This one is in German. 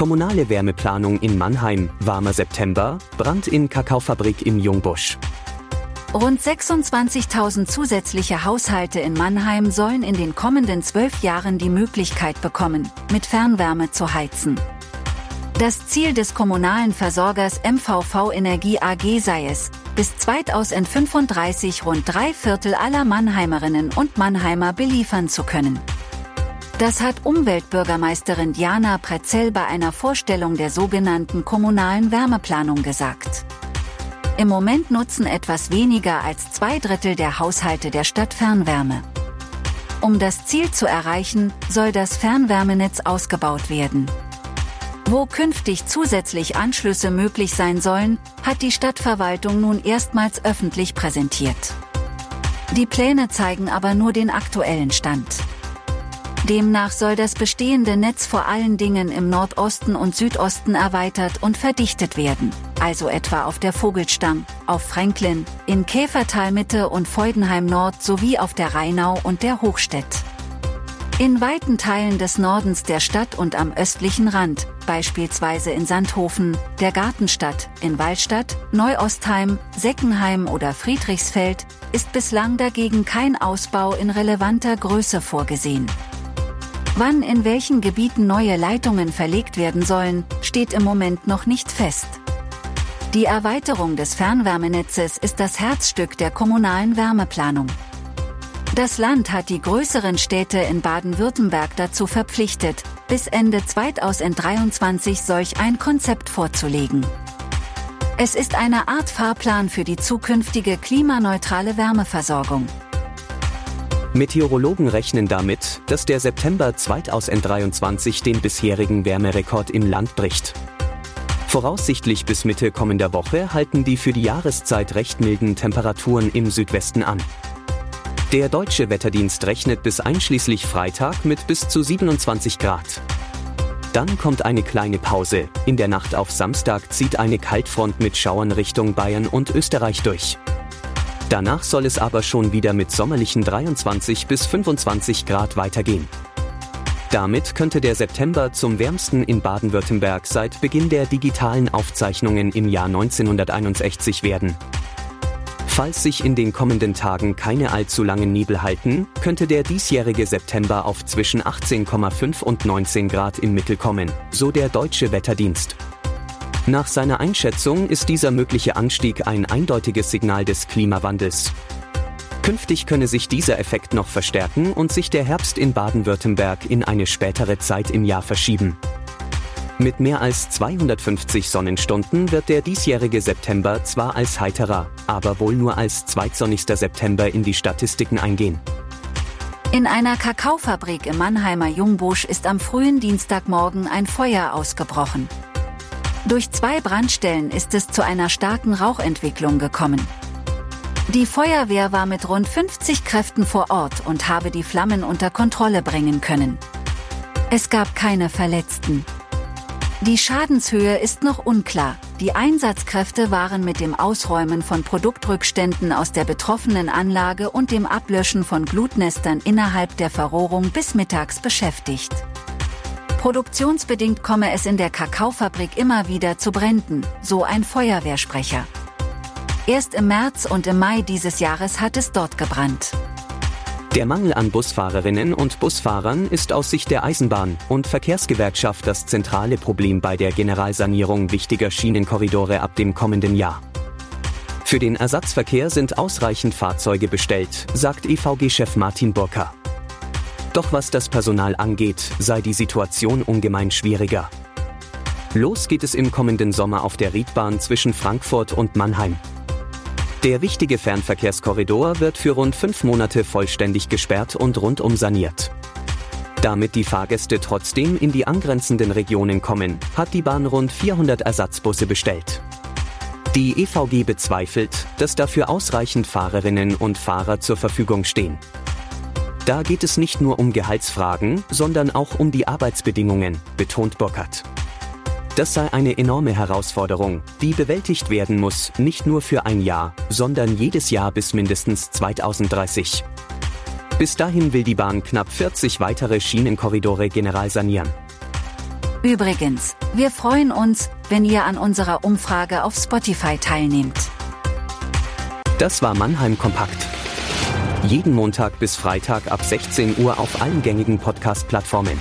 Kommunale Wärmeplanung in Mannheim, warmer September, Brand in Kakaofabrik im Jungbusch. Rund 26.000 zusätzliche Haushalte in Mannheim sollen in den kommenden zwölf Jahren die Möglichkeit bekommen, mit Fernwärme zu heizen. Das Ziel des kommunalen Versorgers MVV Energie AG sei es, bis 2035 rund drei Viertel aller Mannheimerinnen und Mannheimer beliefern zu können. Das hat Umweltbürgermeisterin Diana Prezell bei einer Vorstellung der sogenannten kommunalen Wärmeplanung gesagt. Im Moment nutzen etwas weniger als zwei Drittel der Haushalte der Stadt Fernwärme. Um das Ziel zu erreichen, soll das Fernwärmenetz ausgebaut werden. Wo künftig zusätzlich Anschlüsse möglich sein sollen, hat die Stadtverwaltung nun erstmals öffentlich präsentiert. Die Pläne zeigen aber nur den aktuellen Stand. Demnach soll das bestehende Netz vor allen Dingen im Nordosten und Südosten erweitert und verdichtet werden, also etwa auf der Vogelstamm, auf Franklin, in Käfertal Mitte und Feudenheim Nord sowie auf der Rheinau und der Hochstädt. In weiten Teilen des Nordens der Stadt und am östlichen Rand, beispielsweise in Sandhofen, der Gartenstadt, in Wallstadt, Neuostheim, Seckenheim oder Friedrichsfeld, ist bislang dagegen kein Ausbau in relevanter Größe vorgesehen. Wann in welchen Gebieten neue Leitungen verlegt werden sollen, steht im Moment noch nicht fest. Die Erweiterung des Fernwärmenetzes ist das Herzstück der kommunalen Wärmeplanung. Das Land hat die größeren Städte in Baden-Württemberg dazu verpflichtet, bis Ende 2023 solch ein Konzept vorzulegen. Es ist eine Art Fahrplan für die zukünftige klimaneutrale Wärmeversorgung. Meteorologen rechnen damit, dass der September 2023 den bisherigen Wärmerekord im Land bricht. Voraussichtlich bis Mitte kommender Woche halten die für die Jahreszeit recht milden Temperaturen im Südwesten an. Der deutsche Wetterdienst rechnet bis einschließlich Freitag mit bis zu 27 Grad. Dann kommt eine kleine Pause. In der Nacht auf Samstag zieht eine Kaltfront mit Schauern Richtung Bayern und Österreich durch. Danach soll es aber schon wieder mit sommerlichen 23 bis 25 Grad weitergehen. Damit könnte der September zum wärmsten in Baden-Württemberg seit Beginn der digitalen Aufzeichnungen im Jahr 1961 werden. Falls sich in den kommenden Tagen keine allzu langen Nebel halten, könnte der diesjährige September auf zwischen 18,5 und 19 Grad im Mittel kommen, so der deutsche Wetterdienst. Nach seiner Einschätzung ist dieser mögliche Anstieg ein eindeutiges Signal des Klimawandels. Künftig könne sich dieser Effekt noch verstärken und sich der Herbst in Baden-Württemberg in eine spätere Zeit im Jahr verschieben. Mit mehr als 250 Sonnenstunden wird der diesjährige September zwar als heiterer, aber wohl nur als zweitsonnigster September in die Statistiken eingehen. In einer Kakaofabrik im Mannheimer Jungbusch ist am frühen Dienstagmorgen ein Feuer ausgebrochen. Durch zwei Brandstellen ist es zu einer starken Rauchentwicklung gekommen. Die Feuerwehr war mit rund 50 Kräften vor Ort und habe die Flammen unter Kontrolle bringen können. Es gab keine Verletzten. Die Schadenshöhe ist noch unklar. Die Einsatzkräfte waren mit dem Ausräumen von Produktrückständen aus der betroffenen Anlage und dem Ablöschen von Glutnestern innerhalb der Verrohrung bis mittags beschäftigt. Produktionsbedingt komme es in der Kakaofabrik immer wieder zu Bränden, so ein Feuerwehrsprecher. Erst im März und im Mai dieses Jahres hat es dort gebrannt. Der Mangel an Busfahrerinnen und Busfahrern ist aus Sicht der Eisenbahn- und Verkehrsgewerkschaft das zentrale Problem bei der Generalsanierung wichtiger Schienenkorridore ab dem kommenden Jahr. Für den Ersatzverkehr sind ausreichend Fahrzeuge bestellt, sagt EVG-Chef Martin Burker. Doch was das Personal angeht, sei die Situation ungemein schwieriger. Los geht es im kommenden Sommer auf der Riedbahn zwischen Frankfurt und Mannheim. Der wichtige Fernverkehrskorridor wird für rund fünf Monate vollständig gesperrt und rundum saniert. Damit die Fahrgäste trotzdem in die angrenzenden Regionen kommen, hat die Bahn rund 400 Ersatzbusse bestellt. Die EVG bezweifelt, dass dafür ausreichend Fahrerinnen und Fahrer zur Verfügung stehen. Da geht es nicht nur um Gehaltsfragen, sondern auch um die Arbeitsbedingungen, betont Burkhardt. Das sei eine enorme Herausforderung, die bewältigt werden muss, nicht nur für ein Jahr, sondern jedes Jahr bis mindestens 2030. Bis dahin will die Bahn knapp 40 weitere Schienenkorridore generalsanieren. Übrigens, wir freuen uns, wenn ihr an unserer Umfrage auf Spotify teilnehmt. Das war Mannheim Kompakt. Jeden Montag bis Freitag ab 16 Uhr auf allen gängigen Podcast-Plattformen.